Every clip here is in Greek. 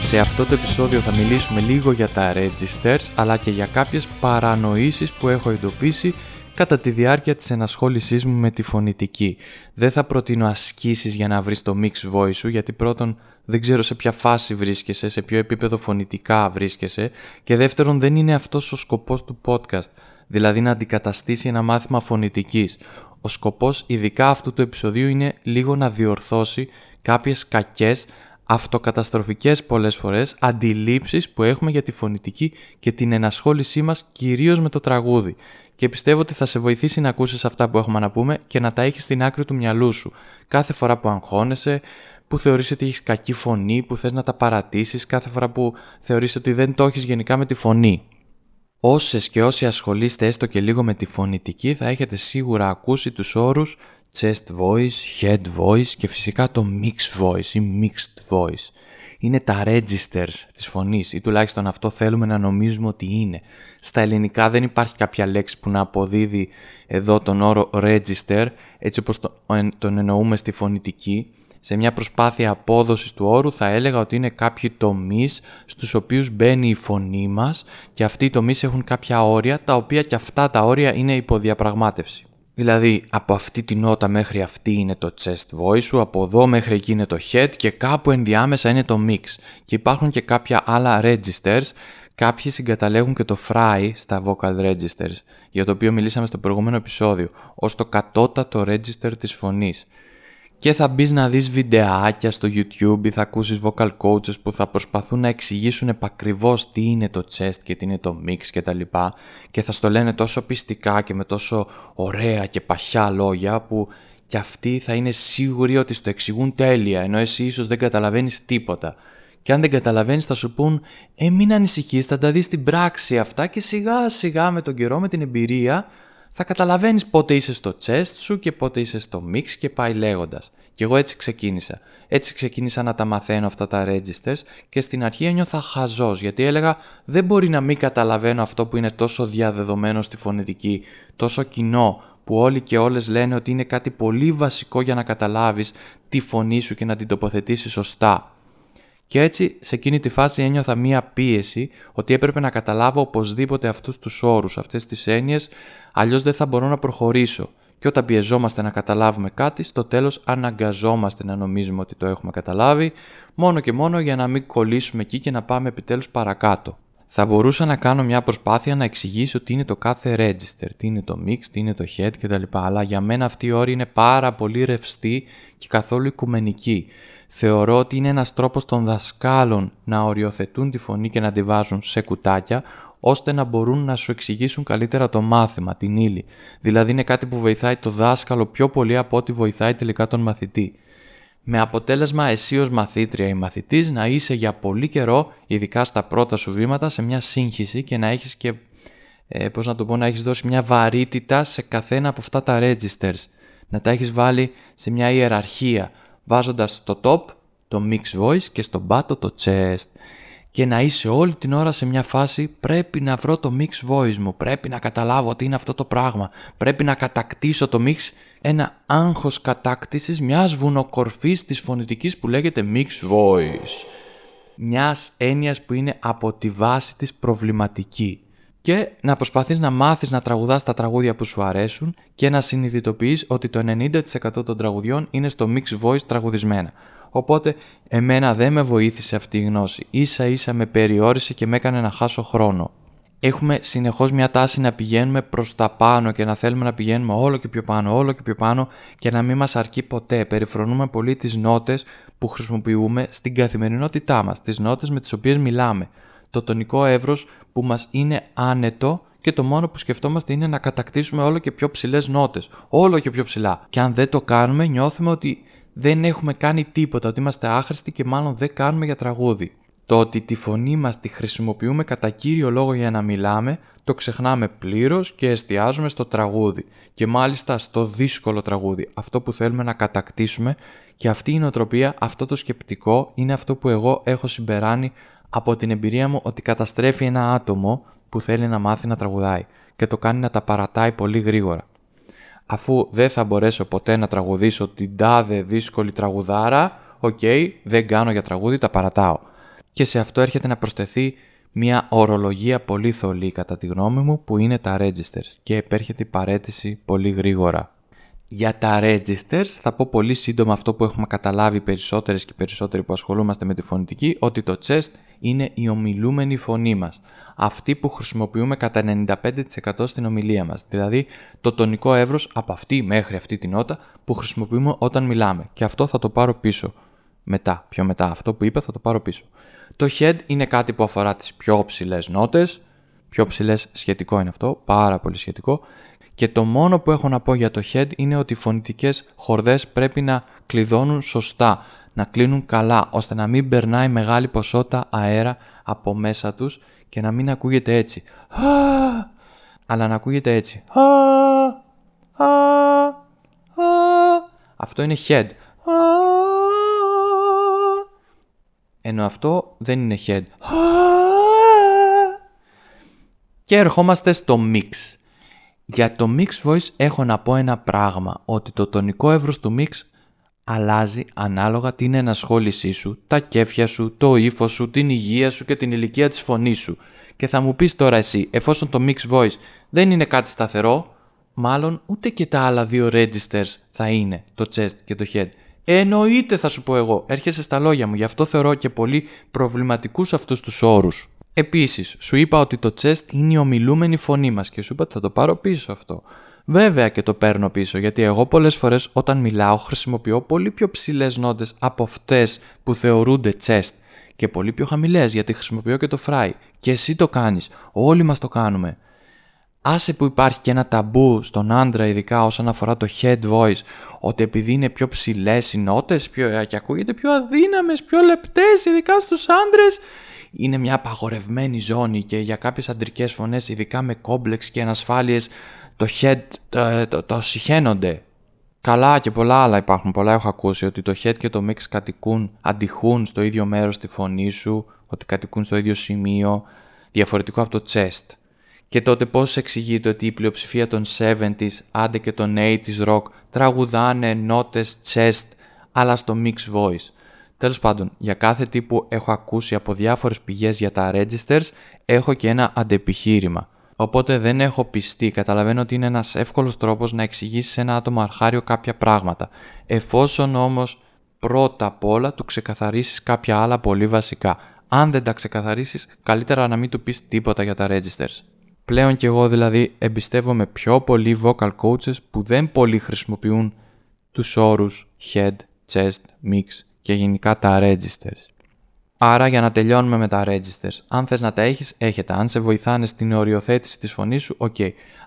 Σε αυτό το επεισόδιο θα μιλήσουμε λίγο για τα registers αλλά και για κάποιες παρανοήσεις που έχω εντοπίσει κατά τη διάρκεια της ενασχόλησής μου με τη φωνητική. Δεν θα προτείνω ασκήσεις για να βρεις το mix voice σου γιατί πρώτον δεν ξέρω σε ποια φάση βρίσκεσαι, σε ποιο επίπεδο φωνητικά βρίσκεσαι και δεύτερον δεν είναι αυτός ο σκοπός του podcast, δηλαδή να αντικαταστήσει ένα μάθημα φωνητικής. Ο σκοπός ειδικά αυτού του επεισοδίου είναι λίγο να διορθώσει κάποιες κακές αυτοκαταστροφικές πολλές φορές αντιλήψεις που έχουμε για τη φωνητική και την ενασχόλησή μας κυρίως με το τραγούδι. Και πιστεύω ότι θα σε βοηθήσει να ακούσεις αυτά που έχουμε να πούμε και να τα έχεις στην άκρη του μυαλού σου. Κάθε φορά που αγχώνεσαι, που θεωρείς ότι έχεις κακή φωνή, που θες να τα παρατήσεις, κάθε φορά που θεωρείς ότι δεν το έχεις γενικά με τη φωνή. Όσες και όσοι ασχολείστε έστω και λίγο με τη φωνητική θα έχετε σίγουρα ακούσει τους όρους chest voice, head voice και φυσικά το mixed voice ή mixed voice. Είναι τα registers της φωνής ή τουλάχιστον αυτό θέλουμε να νομίζουμε ότι είναι. Στα ελληνικά δεν υπάρχει κάποια λέξη που να αποδίδει εδώ τον όρο register έτσι όπως τον εννοούμε στη φωνητική. Σε μια προσπάθεια απόδοσης του όρου θα έλεγα ότι είναι κάποιοι τομείς στους οποίους μπαίνει η τομει μας και αυτοί οι τομείς έχουν κάποια όρια τα οποία και αυτά τα όρια είναι υποδιαπραγμάτευση. Δηλαδή από αυτή τη νότα μέχρι αυτή είναι το chest voice σου, από εδώ μέχρι εκεί είναι το head και κάπου ενδιάμεσα είναι το mix. Και υπάρχουν και κάποια άλλα registers, κάποιοι συγκαταλέγουν και το fry στα vocal registers, για το οποίο μιλήσαμε στο προηγούμενο επεισόδιο, ως το κατώτατο register της φωνής και θα μπεις να δεις βιντεάκια στο YouTube ή θα ακούσεις vocal coaches που θα προσπαθούν να εξηγήσουν επακριβώς τι είναι το chest και τι είναι το mix και τα λοιπά και θα στο λένε τόσο πιστικά και με τόσο ωραία και παχιά λόγια που και αυτοί θα είναι σίγουροι ότι στο εξηγούν τέλεια ενώ εσύ ίσως δεν καταλαβαίνεις τίποτα. Και αν δεν καταλαβαίνεις θα σου πούν «Ε, μην ανησυχείς, θα τα δεις στην πράξη αυτά και σιγά σιγά με τον καιρό, με την εμπειρία θα καταλαβαίνεις πότε είσαι στο chest σου και πότε είσαι στο mix και πάει λέγοντας. Και εγώ έτσι ξεκίνησα. Έτσι ξεκίνησα να τα μαθαίνω αυτά τα registers και στην αρχή ένιωθα χαζός γιατί έλεγα δεν μπορεί να μην καταλαβαίνω αυτό που είναι τόσο διαδεδομένο στη φωνητική, τόσο κοινό που όλοι και όλες λένε ότι είναι κάτι πολύ βασικό για να καταλάβεις τη φωνή σου και να την τοποθετήσεις σωστά. Και έτσι σε εκείνη τη φάση ένιωθα μία πίεση ότι έπρεπε να καταλάβω οπωσδήποτε αυτούς τους όρους, αυτές τις έννοιες, αλλιώς δεν θα μπορώ να προχωρήσω. Και όταν πιεζόμαστε να καταλάβουμε κάτι, στο τέλος αναγκαζόμαστε να νομίζουμε ότι το έχουμε καταλάβει, μόνο και μόνο για να μην κολλήσουμε εκεί και να πάμε επιτέλους παρακάτω. Θα μπορούσα να κάνω μια προσπάθεια να εξηγήσω τι είναι το κάθε register, τι είναι το mix, τι είναι το head κτλ. Αλλά για μένα αυτή η όρη είναι πάρα πολύ ρευστή και καθόλου οικουμενική. Θεωρώ ότι είναι ένας τρόπος των δασκάλων να οριοθετούν τη φωνή και να τη βάζουν σε κουτάκια, ώστε να μπορούν να σου εξηγήσουν καλύτερα το μάθημα, την ύλη. Δηλαδή είναι κάτι που βοηθάει το δάσκαλο πιο πολύ από ό,τι βοηθάει τελικά τον μαθητή. Με αποτέλεσμα εσύ ως μαθήτρια ή μαθητής να είσαι για πολύ καιρό, ειδικά στα πρώτα σου βήματα, σε μια σύγχυση και να έχεις και, ε, πώς να το πω, να έχεις δώσει μια βαρύτητα σε καθένα από αυτά τα registers. Να τα έχεις βάλει σε μια ιεραρχία, βάζοντας στο top το mix voice και στο bottom το chest και να είσαι όλη την ώρα σε μια φάση πρέπει να βρω το mix voice μου, πρέπει να καταλάβω τι είναι αυτό το πράγμα, πρέπει να κατακτήσω το mix, ένα άγχος κατάκτησης μιας βουνοκορφής της φωνητικής που λέγεται mix voice. Μιας έννοιας που είναι από τη βάση της προβληματική. Και να προσπαθείς να μάθεις να τραγουδάς τα τραγούδια που σου αρέσουν και να συνειδητοποιείς ότι το 90% των τραγουδιών είναι στο mix voice τραγουδισμένα. Οπότε εμένα δεν με βοήθησε αυτή η γνώση. Ίσα ίσα με περιόρισε και με έκανε να χάσω χρόνο. Έχουμε συνεχώς μια τάση να πηγαίνουμε προς τα πάνω και να θέλουμε να πηγαίνουμε όλο και πιο πάνω, όλο και πιο πάνω και να μην μας αρκεί ποτέ. Περιφρονούμε πολύ τις νότες που χρησιμοποιούμε στην καθημερινότητά μας, τις νότες με τις οποίες μιλάμε. Το τονικό εύρος που μας είναι άνετο και το μόνο που σκεφτόμαστε είναι να κατακτήσουμε όλο και πιο ψηλές νότες. Όλο και πιο ψηλά. Και αν δεν το κάνουμε, νιώθουμε ότι δεν έχουμε κάνει τίποτα, ότι είμαστε άχρηστοι και μάλλον δεν κάνουμε για τραγούδι. Το ότι τη φωνή μας τη χρησιμοποιούμε κατά κύριο λόγο για να μιλάμε, το ξεχνάμε πλήρως και εστιάζουμε στο τραγούδι. Και μάλιστα στο δύσκολο τραγούδι, αυτό που θέλουμε να κατακτήσουμε και αυτή η νοοτροπία, αυτό το σκεπτικό είναι αυτό που εγώ έχω συμπεράνει από την εμπειρία μου ότι καταστρέφει ένα άτομο που θέλει να μάθει να τραγουδάει και το κάνει να τα παρατάει πολύ γρήγορα. αφού δεν θα μπορέσω ποτέ να τραγουδήσω την τάδε δύσκολη τραγουδάρα, οκ, δεν κάνω για τραγούδι, τα παρατάω. Και σε αυτό έρχεται να προσθεθεί μια ορολογία πολύ θολή κατά τη γνώμη μου που είναι τα registers και επέρχεται η παρέτηση πολύ γρήγορα. Για τα registers θα πω πολύ σύντομα αυτό που έχουμε καταλάβει περισσότερες και περισσότεροι που ασχολούμαστε με τη φωνητική, ότι το chest είναι η ομιλούμενη φωνή μας. Αυτή που χρησιμοποιούμε κατά 95% στην ομιλία μας. Δηλαδή το τονικό εύρος από αυτή μέχρι αυτή την νότα που χρησιμοποιούμε όταν μιλάμε. Και αυτό θα το πάρω πίσω μετά. Πιο μετά αυτό που είπα θα το πάρω πίσω. Το head είναι κάτι που αφορά τις πιο ψηλές νότες. Πιο ψηλές σχετικό είναι αυτό, πάρα πολύ σχετικό. Και το μόνο που έχω να πω για το head είναι ότι οι φωνητικές χορδές πρέπει να κλειδώνουν σωστά, να κλείνουν καλά, ώστε να μην περνάει μεγάλη ποσότητα αέρα από μέσα τους και να μην ακούγεται έτσι. Αλλά να ακούγεται έτσι. Αυτό είναι head. Ενώ αυτό δεν είναι head. Και ερχόμαστε στο mix. Για το mix voice έχω να πω ένα πράγμα, ότι το τονικό εύρος του mix αλλάζει ανάλογα την ενασχόλησή σου, τα κέφια σου, το ύφος σου, την υγεία σου και την ηλικία της φωνής σου. Και θα μου πεις τώρα εσύ, εφόσον το mix voice δεν είναι κάτι σταθερό, μάλλον ούτε και τα άλλα δύο registers θα είναι, το chest και το head. Εννοείται θα σου πω εγώ, έρχεσαι στα λόγια μου, γι' αυτό θεωρώ και πολύ προβληματικούς αυτούς τους όρους. Επίσης, σου είπα ότι το chest είναι η ομιλούμενη φωνή μας και σου είπα ότι θα το πάρω πίσω αυτό. Βέβαια και το παίρνω πίσω γιατί εγώ πολλές φορές όταν μιλάω χρησιμοποιώ πολύ πιο ψηλές νότες από αυτές που θεωρούνται chest και πολύ πιο χαμηλές γιατί χρησιμοποιώ και το fry. Και εσύ το κάνεις, όλοι μας το κάνουμε. Άσε που υπάρχει και ένα ταμπού στον άντρα ειδικά όσον αφορά το head voice ότι επειδή είναι πιο ψηλές οι νότες πιο, και ακούγεται πιο αδύναμες, πιο λεπτές ειδικά στους άντρες είναι μια απαγορευμένη ζώνη και για κάποιες αντρικές φωνές ειδικά με κόμπλεξ και ανασφάλειες το head το, το, το συχαίνονται. Καλά και πολλά άλλα υπάρχουν. Πολλά έχω ακούσει ότι το head και το mix κατοικούν, αντιχούν στο ίδιο μέρος στη φωνή σου, ότι κατοικούν στο ίδιο σημείο, διαφορετικό από το chest. Και τότε πώς εξηγείται ότι η πλειοψηφία των 70s, άντε και των 80s rock, τραγουδάνε νότες chest, αλλά στο mix voice; Τέλος πάντων, για κάθε τι που έχω ακούσει από διάφορες πηγές για τα registers, έχω και ένα αντεπιχείρημα. Οπότε δεν έχω πιστεί. Καταλαβαίνω ότι είναι ένας εύκολος τρόπος να εξηγήσεις σε ένα άτομο αρχάριο κάποια πράγματα. Εφόσον όμως πρώτα απ' όλα του ξεκαθαρίσεις κάποια άλλα πολύ βασικά. Αν δεν τα ξεκαθαρίσεις, καλύτερα να μην του πεις τίποτα για τα registers. Πλέον κι εγώ δηλαδή εμπιστεύομαι πιο πολύ vocal coaches που δεν πολύ χρησιμοποιούν τους όρους head, chest, mix και γενικά τα registers. Άρα για να τελειώνουμε με τα registers, αν θες να τα έχεις, έχετε. Αν σε βοηθάνε στην οριοθέτηση της φωνής σου, οκ.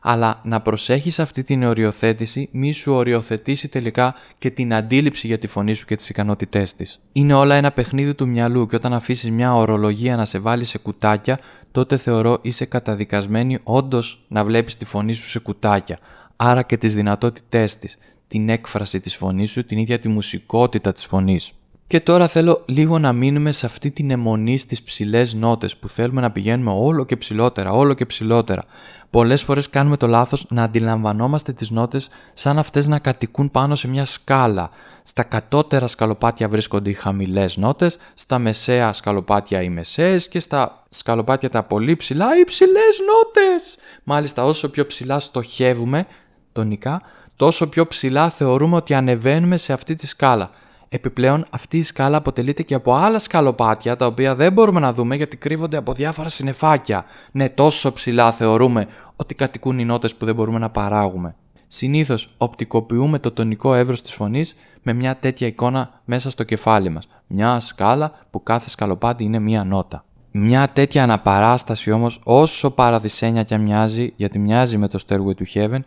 Αλλά να προσέχεις αυτή την οριοθέτηση, μη σου οριοθετήσει τελικά και την αντίληψη για τη φωνή σου και τις ικανότητές της. Είναι όλα ένα παιχνίδι του μυαλού και όταν αφήσεις μια ορολογία να σε βάλει σε κουτάκια, τότε θεωρώ είσαι καταδικασμένη όντως να βλέπεις τη φωνή σου σε κουτάκια. Άρα και τις δυνατότητές της, την έκφραση της φωνής σου, την ίδια τη μουσικότητα της φωνής. Και τώρα θέλω λίγο να μείνουμε σε αυτή την αιμονή στις ψηλές νότες που θέλουμε να πηγαίνουμε όλο και ψηλότερα, όλο και ψηλότερα. Πολλές φορές κάνουμε το λάθος να αντιλαμβανόμαστε τις νότες σαν αυτές να κατοικούν πάνω σε μια σκάλα. Στα κατώτερα σκαλοπάτια βρίσκονται οι χαμηλές νότες, στα μεσαία σκαλοπάτια οι μεσαίες και στα σκαλοπάτια τα πολύ ψηλά οι ψηλές νότες. Μάλιστα όσο πιο ψηλά στοχεύουμε τονικά, τόσο πιο ψηλά θεωρούμε ότι ανεβαίνουμε σε αυτή τη σκάλα. Επιπλέον, αυτή η σκάλα αποτελείται και από άλλα σκαλοπάτια τα οποία δεν μπορούμε να δούμε γιατί κρύβονται από διάφορα συννεφάκια. Ναι, τόσο ψηλά θεωρούμε ότι κατοικούν οι νότες που δεν μπορούμε να παράγουμε. Συνήθως οπτικοποιούμε το τονικό εύρος της φωνής με μια τέτοια εικόνα μέσα στο κεφάλι μας. Μια σκάλα που κάθε σκαλοπάτι είναι μία νότα. Μια τέτοια αναπαράσταση όμως, όσο παραδεισένια και μοιάζει, γιατί μοιάζει με το Stairway to Heaven,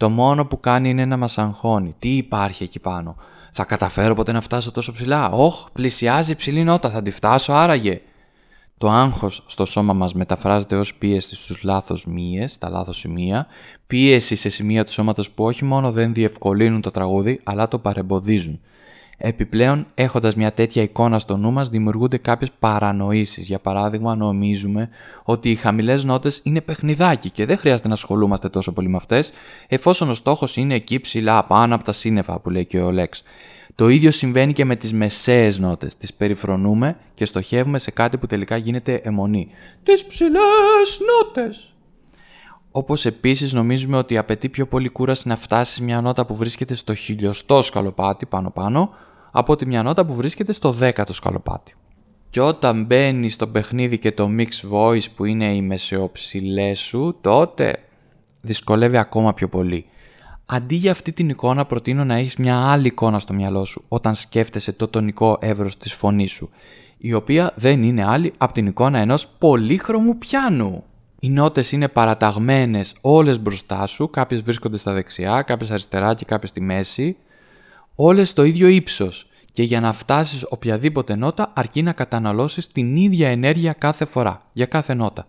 το μόνο που κάνει είναι να μας αγχώνει. Τι υπάρχει εκεί πάνω; Θα καταφέρω ποτέ να φτάσω τόσο ψηλά; Όχ, πλησιάζει υψηλή νότα, θα τη φτάσω άραγε. Το άγχος στο σώμα μας μεταφράζεται ως πίεση στους λάθος μύες, τα λάθος σημεία, πίεση σε σημεία του σώματος που όχι μόνο δεν διευκολύνουν το τραγούδι, αλλά το παρεμποδίζουν. Επιπλέον, έχοντας μια τέτοια εικόνα στο νου μας, δημιουργούνται κάποιες παρανοήσεις. Για παράδειγμα, νομίζουμε ότι οι χαμηλές νότες είναι παιχνιδάκι και δεν χρειάζεται να ασχολούμαστε τόσο πολύ με αυτές, εφόσον ο στόχος είναι εκεί ψηλά πάνω από τα σύννεφα που λέει και ο Λέξ. Το ίδιο συμβαίνει και με τις μεσαίες νότες. Τις περιφρονούμε και στοχεύουμε σε κάτι που τελικά γίνεται αιμονή. Τις ψηλές νότες! Όπως επίσης νομίζουμε ότι απαιτεί πιο πολύ κούραση να φτάσει μια νότα που βρίσκεται στο χιλιοστό σκαλοπάτι πάνω πάνω από ότι μια νότα που βρίσκεται στο δέκατο σκαλοπάτι. Και όταν μπαίνει στο παιχνίδι και το mix voice που είναι οι μεσαιοψηλές σου, τότε δυσκολεύει ακόμα πιο πολύ. Αντί για αυτή την εικόνα προτείνω να έχεις μια άλλη εικόνα στο μυαλό σου όταν σκέφτεσαι το τονικό εύρος της φωνής σου, η οποία δεν είναι άλλη από την εικόνα ενός πολύχρωμου πιάνου. Οι νότες είναι παραταγμένες όλες μπροστά σου, κάποιες βρίσκονται στα δεξιά, κάποιες αριστερά και κάποιες στη μέση, όλες στο ίδιο ύψος και για να φτάσεις οποιαδήποτε νότα αρκεί να καταναλώσεις την ίδια ενέργεια κάθε φορά, για κάθε νότα.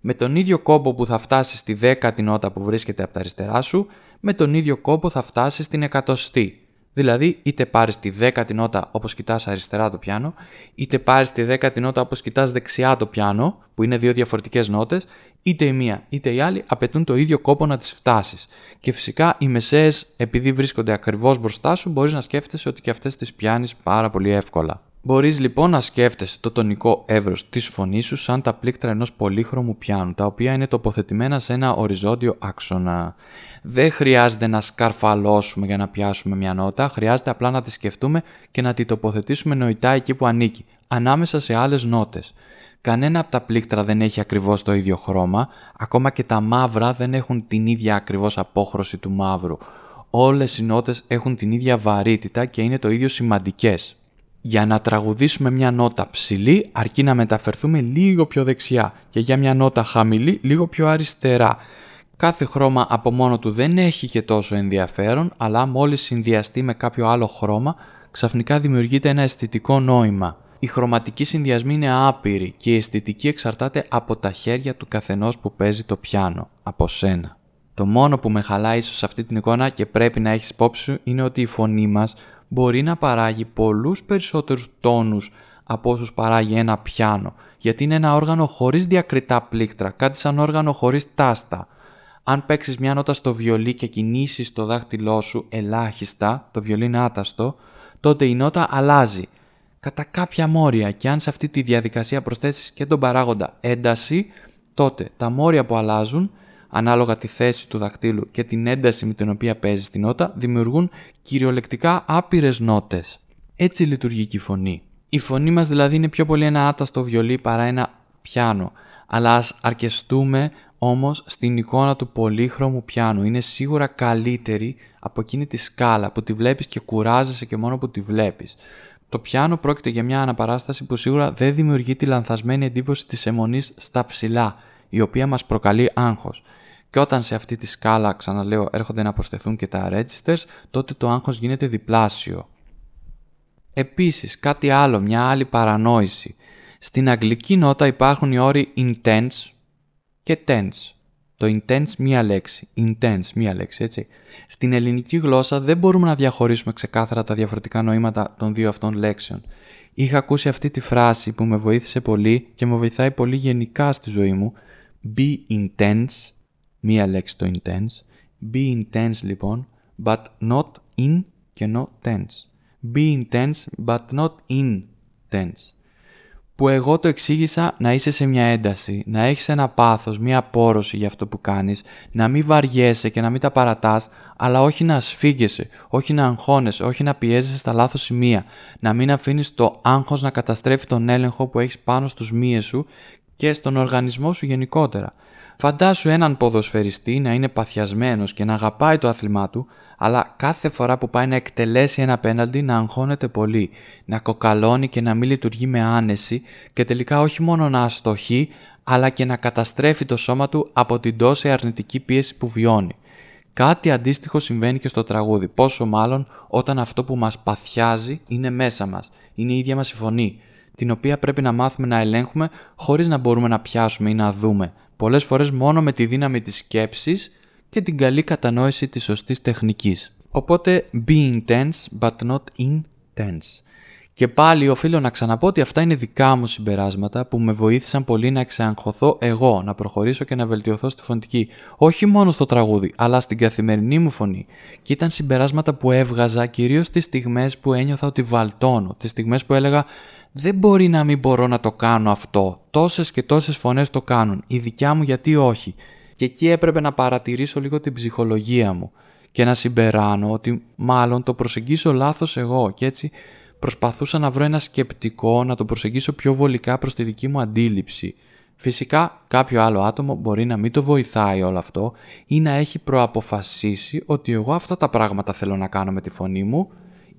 Με τον ίδιο κόμπο που θα φτάσεις στη δέκατη νότα που βρίσκεται από τα αριστερά σου, με τον ίδιο κόμπο θα φτάσεις στην εκατοστή. Δηλαδή, είτε πάρεις τη δέκατη νότα όπως κοιτάς αριστερά το πιάνο, είτε πάρεις τη δέκατη νότα όπως κοιτάς δεξιά το πιάνο, που είναι δύο διαφορετικές νότες, είτε η μία είτε η άλλη απαιτούν το ίδιο κόπο να τις φτάσεις. Και φυσικά οι μεσαίες, επειδή βρίσκονται ακριβώς μπροστά σου, μπορείς να σκέφτεσαι ότι και αυτές τις πιάνεις πάρα πολύ εύκολα. Μπορείς λοιπόν να σκέφτεσαι το τονικό εύρος της φωνής σου σαν τα πλήκτρα ενός πολύχρωμου πιάνου, τα οποία είναι τοποθετημένα σε ένα οριζόντιο άξονα. Δεν χρειάζεται να σκαρφαλώσουμε για να πιάσουμε μια νότα, χρειάζεται απλά να τη σκεφτούμε και να τη τοποθετήσουμε νοητά εκεί που ανήκει, ανάμεσα σε άλλες νότες. Κανένα από τα πλήκτρα δεν έχει ακριβώς το ίδιο χρώμα, ακόμα και τα μαύρα δεν έχουν την ίδια ακριβώς απόχρωση του μαύρου. Όλες οι νότες έχουν την ίδια βαρύτητα και είναι το ίδιο σημαντικές. Για να τραγουδήσουμε μια νότα ψηλή αρκεί να μεταφερθούμε λίγο πιο δεξιά και για μια νότα χαμηλή λίγο πιο αριστερά. Κάθε χρώμα από μόνο του δεν έχει και τόσο ενδιαφέρον, αλλά μόλις συνδυαστεί με κάποιο άλλο χρώμα, ξαφνικά δημιουργείται ένα αισθητικό νόημα. Οι χρωματικοί συνδυασμοί είναι άπειροι και η αισθητική εξαρτάται από τα χέρια του καθενός που παίζει το πιάνο, από σένα. Το μόνο που με χαλάει ίσως σε αυτή την εικόνα και πρέπει να έχεις υπόψη σου είναι ότι η φωνή μας μπορεί να παράγει πολλούς περισσότερους τόνους από όσους παράγει ένα πιάνο, γιατί είναι ένα όργανο χωρίς διακριτά πλήκτρα, κάτι σαν όργανο χωρίς τάστα. Αν παίξεις μια νότα στο βιολί και κινήσεις το δάχτυλό σου ελάχιστα, το βιολί είναι άταστο, τότε η νότα αλλάζει κατά κάποια μόρια και αν σε αυτή τη διαδικασία προσθέσεις και τον παράγοντα ένταση, τότε τα μόρια που αλλάζουν ανάλογα τη θέση του δακτύλου και την ένταση με την οποία παίζει τη νότα, δημιουργούν κυριολεκτικά άπειρες νότες. Έτσι λειτουργεί και η φωνή. Η φωνή μας δηλαδή είναι πιο πολύ ένα άταστο βιολί παρά ένα πιάνο. Αλλά ας αρκεστούμε όμως στην εικόνα του πολύχρωμου πιάνου. Είναι σίγουρα καλύτερη από εκείνη τη σκάλα που τη βλέπεις και κουράζεσαι και μόνο που τη βλέπεις. Το πιάνο πρόκειται για μια αναπαράσταση που σίγουρα δεν δημιουργεί τη λανθασμένη εντύπωση της αιμονής στα ψηλά, η οποία μας προκαλεί άγχος. Και όταν σε αυτή τη σκάλα, ξαναλέω, έρχονται να προσθεθούν και τα registers, τότε το άγχος γίνεται διπλάσιο. Επίσης, κάτι άλλο, μια άλλη παρανόηση. Στην αγγλική νότα υπάρχουν οι όροι intense και tense. Το intense μία λέξη, intense μία λέξη, έτσι. Στην ελληνική γλώσσα δεν μπορούμε να διαχωρίσουμε ξεκάθαρα τα διαφορετικά νοήματα των δύο αυτών λέξεων. Είχα ακούσει αυτή τη φράση που με βοήθησε πολύ και με βοηθάει πολύ γενικά στη ζωή μου. Be intense μία λέξη το intense. Be intense λοιπόν, but not in και not tense. Be intense, but not intense. Που εγώ το εξήγησα να είσαι σε μια ένταση, να έχεις ένα πάθος, μια απόρρωση για αυτό που κάνεις, να μην βαριέσαι και να μην τα παρατάς, αλλά όχι να σφίγγεσαι, όχι να αγχώνεσαι, όχι να πιέζεσαι στα λάθος σημεία, να μην αφήνεις το άγχος να καταστρέφει τον έλεγχο που έχεις πάνω στους μύες σου και στον οργανισμό σου γενικότερα. Φαντάσου έναν ποδοσφαιριστή να είναι παθιασμένος και να αγαπάει το άθλημά του, αλλά κάθε φορά που πάει να εκτελέσει ένα πέναλτι να αγχώνεται πολύ, να κοκαλώνει και να μην λειτουργεί με άνεση και τελικά όχι μόνο να αστοχεί, αλλά και να καταστρέφει το σώμα του από την τόση αρνητική πίεση που βιώνει. Κάτι αντίστοιχο συμβαίνει και στο τραγούδι, πόσο μάλλον όταν αυτό που μας παθιάζει είναι μέσα μας, είναι η ίδια μας η φωνή, την οποία πρέπει να μάθουμε να ελέγχουμε χωρίς να μπορούμε να πιάσουμε ή να δούμε, πολλές φορές μόνο με τη δύναμη της σκέψης και την καλή κατανόηση της σωστής τεχνικής. Οπότε be intense but not intense. Tense. Και πάλι οφείλω να ξαναπώ ότι αυτά είναι δικά μου συμπεράσματα που με βοήθησαν πολύ να εξαγχωθώ εγώ, να προχωρήσω και να βελτιωθώ στη φωνητική. Όχι μόνο στο τραγούδι, αλλά στην καθημερινή μου φωνή. Και ήταν συμπεράσματα που έβγαζα κυρίως τις στιγμές που ένιωθα ότι βαλτώνω. Τις στιγμές που έλεγα δεν μπορεί να μην μπορώ να το κάνω αυτό. Τόσες και τόσες φωνές το κάνουν. Η δικιά μου γιατί όχι. Και εκεί έπρεπε να παρατηρήσω λίγο την ψυχολογία μου και να συμπεράνω ότι μάλλον το προσεγγίσω λάθος εγώ και έτσι προσπαθούσα να βρω ένα σκεπτικό να το προσεγγίσω πιο βολικά προς τη δική μου αντίληψη. Φυσικά κάποιο άλλο άτομο μπορεί να μην το βοηθάει όλο αυτό ή να έχει προαποφασίσει ότι εγώ αυτά τα πράγματα θέλω να κάνω με τη φωνή μου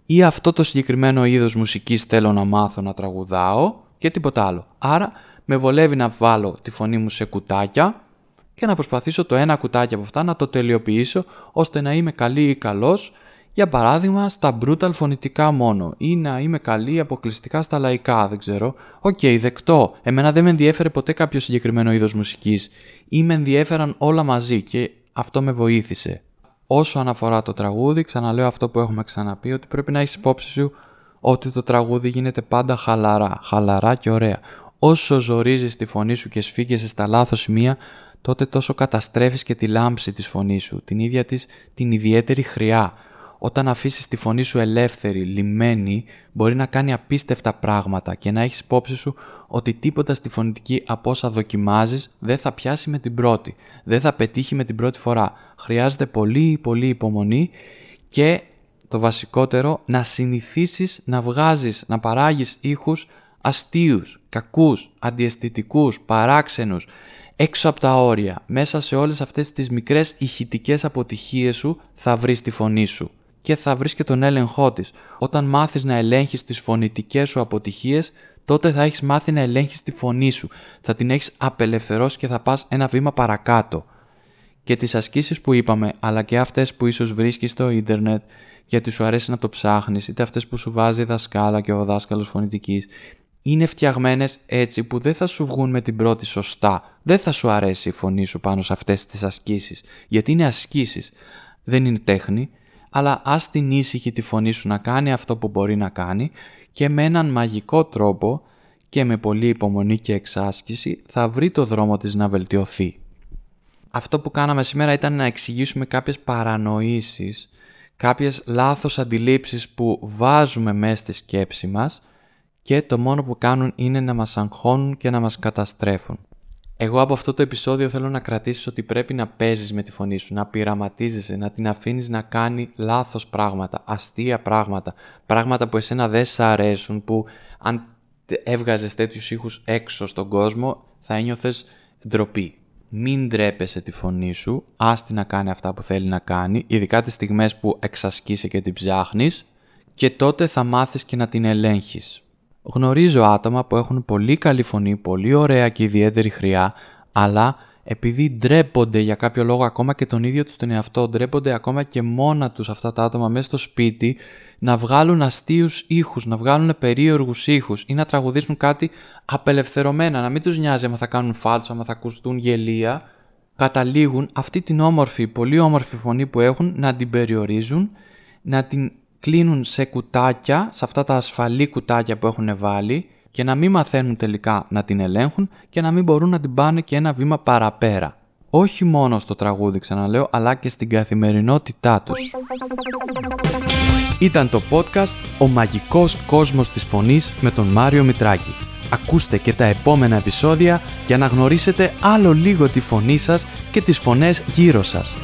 ή αυτό το συγκεκριμένο είδος μουσικής θέλω να μάθω να τραγουδάω και τίποτα άλλο. Άρα με βολεύει να βάλω τη φωνή μου σε κουτάκια και να προσπαθήσω το ένα κουτάκι από αυτά να το τελειοποιήσω ώστε να είμαι καλή ή καλός για παράδειγμα στα brutal φωνητικά μόνο ή να είμαι καλή αποκλειστικά στα λαϊκά, δεν ξέρω. OK, okay, δεκτό. Εμένα δεν με ενδιέφερε ποτέ κάποιο συγκεκριμένο είδος μουσικής ή με ενδιέφεραν όλα μαζί και αυτό με βοήθησε. Όσο αναφορά το τραγούδι, ξαναλέω αυτό που έχουμε ξαναπεί, ότι πρέπει να έχεις υπόψη σου ότι το τραγούδι γίνεται πάντα χαλαρά, χαλαρά και ωραία. Όσο ζορίζεις τη φωνή σου και σφίγγεσαι στα λάθος σημεία, τότε τόσο καταστρέφεις και τη λάμψη της φωνής σου, την ίδια της την ιδιαίτερη χρειά. Όταν αφήσεις τη φωνή σου ελεύθερη, λιμένη, μπορεί να κάνει απίστευτα πράγματα και να έχεις υπόψη σου ότι τίποτα στη φωνητική από όσα δοκιμάζεις δεν θα πιάσει με την πρώτη, δεν θα πετύχει με την πρώτη φορά. Χρειάζεται πολύ πολύ υπομονή και το βασικότερο να συνηθίσεις να βγάζεις, να παράγεις ήχους αστείους, κακούς, αντιαισθητικούς, παράξενους, έξω από τα όρια, μέσα σε όλες αυτές τις μικρές ηχητικές αποτυχίες σου θα βρεις τη φωνή σου και θα βρεις και τον έλεγχό της. Όταν μάθεις να ελέγχεις τις φωνητικές σου αποτυχίες, τότε θα έχεις μάθει να ελέγχεις τη φωνή σου. Θα την έχεις απελευθερώσει και θα πας ένα βήμα παρακάτω. Και τις ασκήσεις που είπαμε, αλλά και αυτές που ίσως βρίσκεις στο ίντερνετ, γιατί σου αρέσει να το ψάχνεις, είτε αυτές που σου βάζει η δασκάλα και ο δάσκαλος φωνητικής, είναι φτιαγμένες έτσι που δεν θα σου βγουν με την πρώτη σωστά. Δεν θα σου αρέσει η φωνή σου πάνω σε αυτές τις ασκήσεις. Γιατί είναι ασκήσεις. Δεν είναι τέχνη. Αλλά ας την ήσυχη τη φωνή σου να κάνει αυτό που μπορεί να κάνει και με έναν μαγικό τρόπο και με πολλή υπομονή και εξάσκηση θα βρει το δρόμο της να βελτιωθεί. Αυτό που κάναμε σήμερα ήταν να εξηγήσουμε κάποιες παρανοήσεις, κάποιες λάθος αντιλήψεις που βάζουμε μέσα στη σκέψη μας και το μόνο που κάνουν είναι να μας αγχώνουν και να μας καταστρέφουν. Εγώ από αυτό το επεισόδιο θέλω να κρατήσεις ότι πρέπει να παίζεις με τη φωνή σου, να πειραματίζεσαι, να την αφήνεις να κάνει λάθος πράγματα, αστεία πράγματα, πράγματα που εσένα δεν σ' αρέσουν, που αν έβγαζες τέτοιους ήχους έξω στον κόσμο θα ένιωθες ντροπή. Μην ντρέπεσαι τη φωνή σου, άστη να κάνει αυτά που θέλει να κάνει, ειδικά τις στιγμές που εξασκείσαι και την ψάχνεις και τότε θα μάθεις και να την ελέγχεις. Γνωρίζω άτομα που έχουν πολύ καλή φωνή, πολύ ωραία και ιδιαίτερη χρειά, αλλά επειδή ντρέπονται για κάποιο λόγο ακόμα και τον ίδιο τους τον εαυτό, ντρέπονται ακόμα και μόνα τους αυτά τα άτομα μέσα στο σπίτι να βγάλουν αστείους ήχους, να βγάλουν περίεργους ήχους ή να τραγουδήσουν κάτι απελευθερωμένα, να μην τους νοιάζει αν θα κάνουν φάλτσο, αν θα ακουστούν γελία, καταλήγουν αυτή την όμορφη, πολύ όμορφη φωνή που έχουν να την περιορίζουν, να την κλείνουν σε κουτάκια, σε αυτά τα ασφαλή κουτάκια που έχουν βάλει και να μην μαθαίνουν τελικά να την ελέγχουν και να μην μπορούν να την πάνε και ένα βήμα παραπέρα. Όχι μόνο στο τραγούδι ξαναλέω, αλλά και στην καθημερινότητά τους. Ήταν το podcast «Ο μαγικός κόσμος της φωνής» με τον Μάριο Μητράκη. Ακούστε και τα επόμενα επεισόδια για να γνωρίσετε άλλο λίγο τη φωνή σας και τις φωνές γύρω σας.